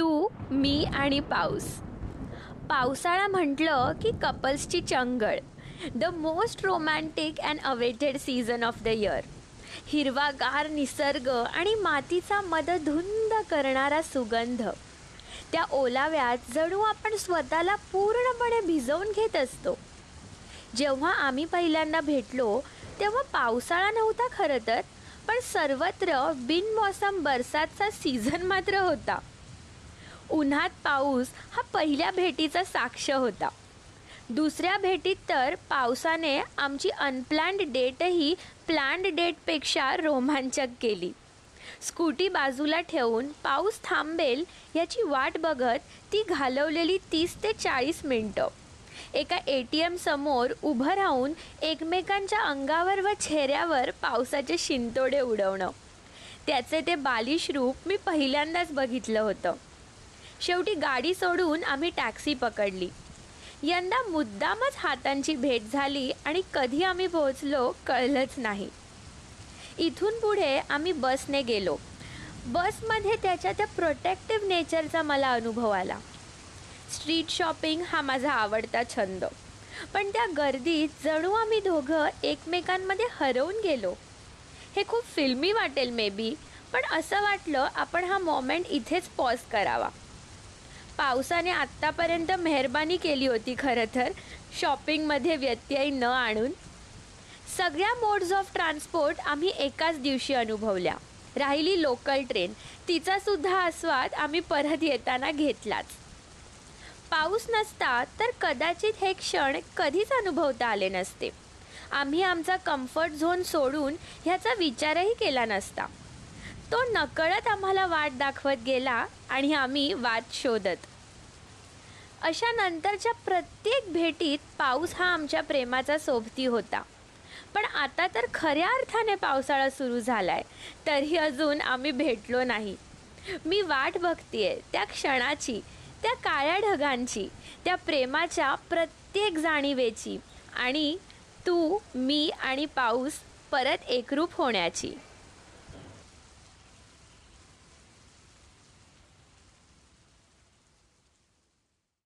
तू मी आणि पाऊस. पावसाळा म्हटलं की कपल्सची चंगळ. The most romantic and awaited season of the year हिरवागार निसर्ग आणि मातीचा मदधुंद करणारा सुगंध. त्या ओलाव्यात जणू आपण स्वतःला पूर्णपणे भिजवून घेत असतो. जेव्हा आम्ही पहिल्यांदा भेटलो तेव्हा पावसाळा नव्हता खरं तर पण सर्वत्र बिनमोसम बरसातचा सीझन मात्र होता. उन्हात पाऊस हा पहिल्या भेटीचा साक्ष होता. दुसऱ्या भेटीत तर पावसाने आमची अनप्लॅन्ड डेटही प्लॅन्ड डेटपेक्षा रोमांचक केली. स्कूटी बाजूला ठेवून पाऊस थांबेल याची वाट बघत ती घालवलेली तीस ते चाळीस मिनटं. एका ए टी एम समोर उभं राहून एकमेकांच्या अंगावर व चेहऱ्यावर पावसाचे शिंतोडे उडवणं. त्याचे ते बालिश रूप मी पहिल्यांदाच बघितलं होतं. शेवटी गाडी सोडून आम्ही टॅक्सी पकडली. यंदा मुद्दामच हातांची भेट झाली आणि कधी आम्ही पोहोचलो कळलंच नाही. इथून पुढे आम्ही बसने गेलो. बसमध्ये त्याच्या त्या प्रोटेक्टिव्ह नेचरचा मला अनुभव आला. स्ट्रीट शॉपिंग हा माझा आवडता छंद. पण त्या गर्दीत जणू आम्ही दोघं एकमेकांमध्ये हरवून गेलो. हे खूप फिल्मी वाटेल मे बी पण असं वाटलं आपण हा मोमेंट इथेच पॉज करावा. पावसाने आत्तापर्यंत मेहरबानी केली होती खरं तर. शॉपिंगमध्ये व्यत्यय न आणून. सगळ्या मोड्स ऑफ ट्रान्सपोर्ट आम्ही एकाच दिवशी अनुभवल्या. राहिली लोकल ट्रेन. तिचासुद्धा आस्वाद आम्ही परत येताना घेतलाच. पाऊस नसता तर कदाचित हे क्षण कधीच अनुभवता आले नसते. आम्ही आमचा कम्फर्ट झोन सोडून ह्याचा विचारही केला नसता. तो नकळत आम्हाला वाट दाखवत गेला आणि आम्ही वाट शोधत. अशा नंतरच्या प्रत्येक भेटीत पाऊस हा आमच्या प्रेमाचा सोबती होता. पण आता तर खऱ्या अर्थाने पावसाळा सुरू झाला आहे तरी अजून आम्ही भेटलो नाही. मी वाट बघतीये त्या क्षणाची त्या काळ्या ढगांची त्या प्रेमाच्या प्रत्येक जाणीवेची आणि तू मी आणि पाऊस परत एकरूप होण्याची.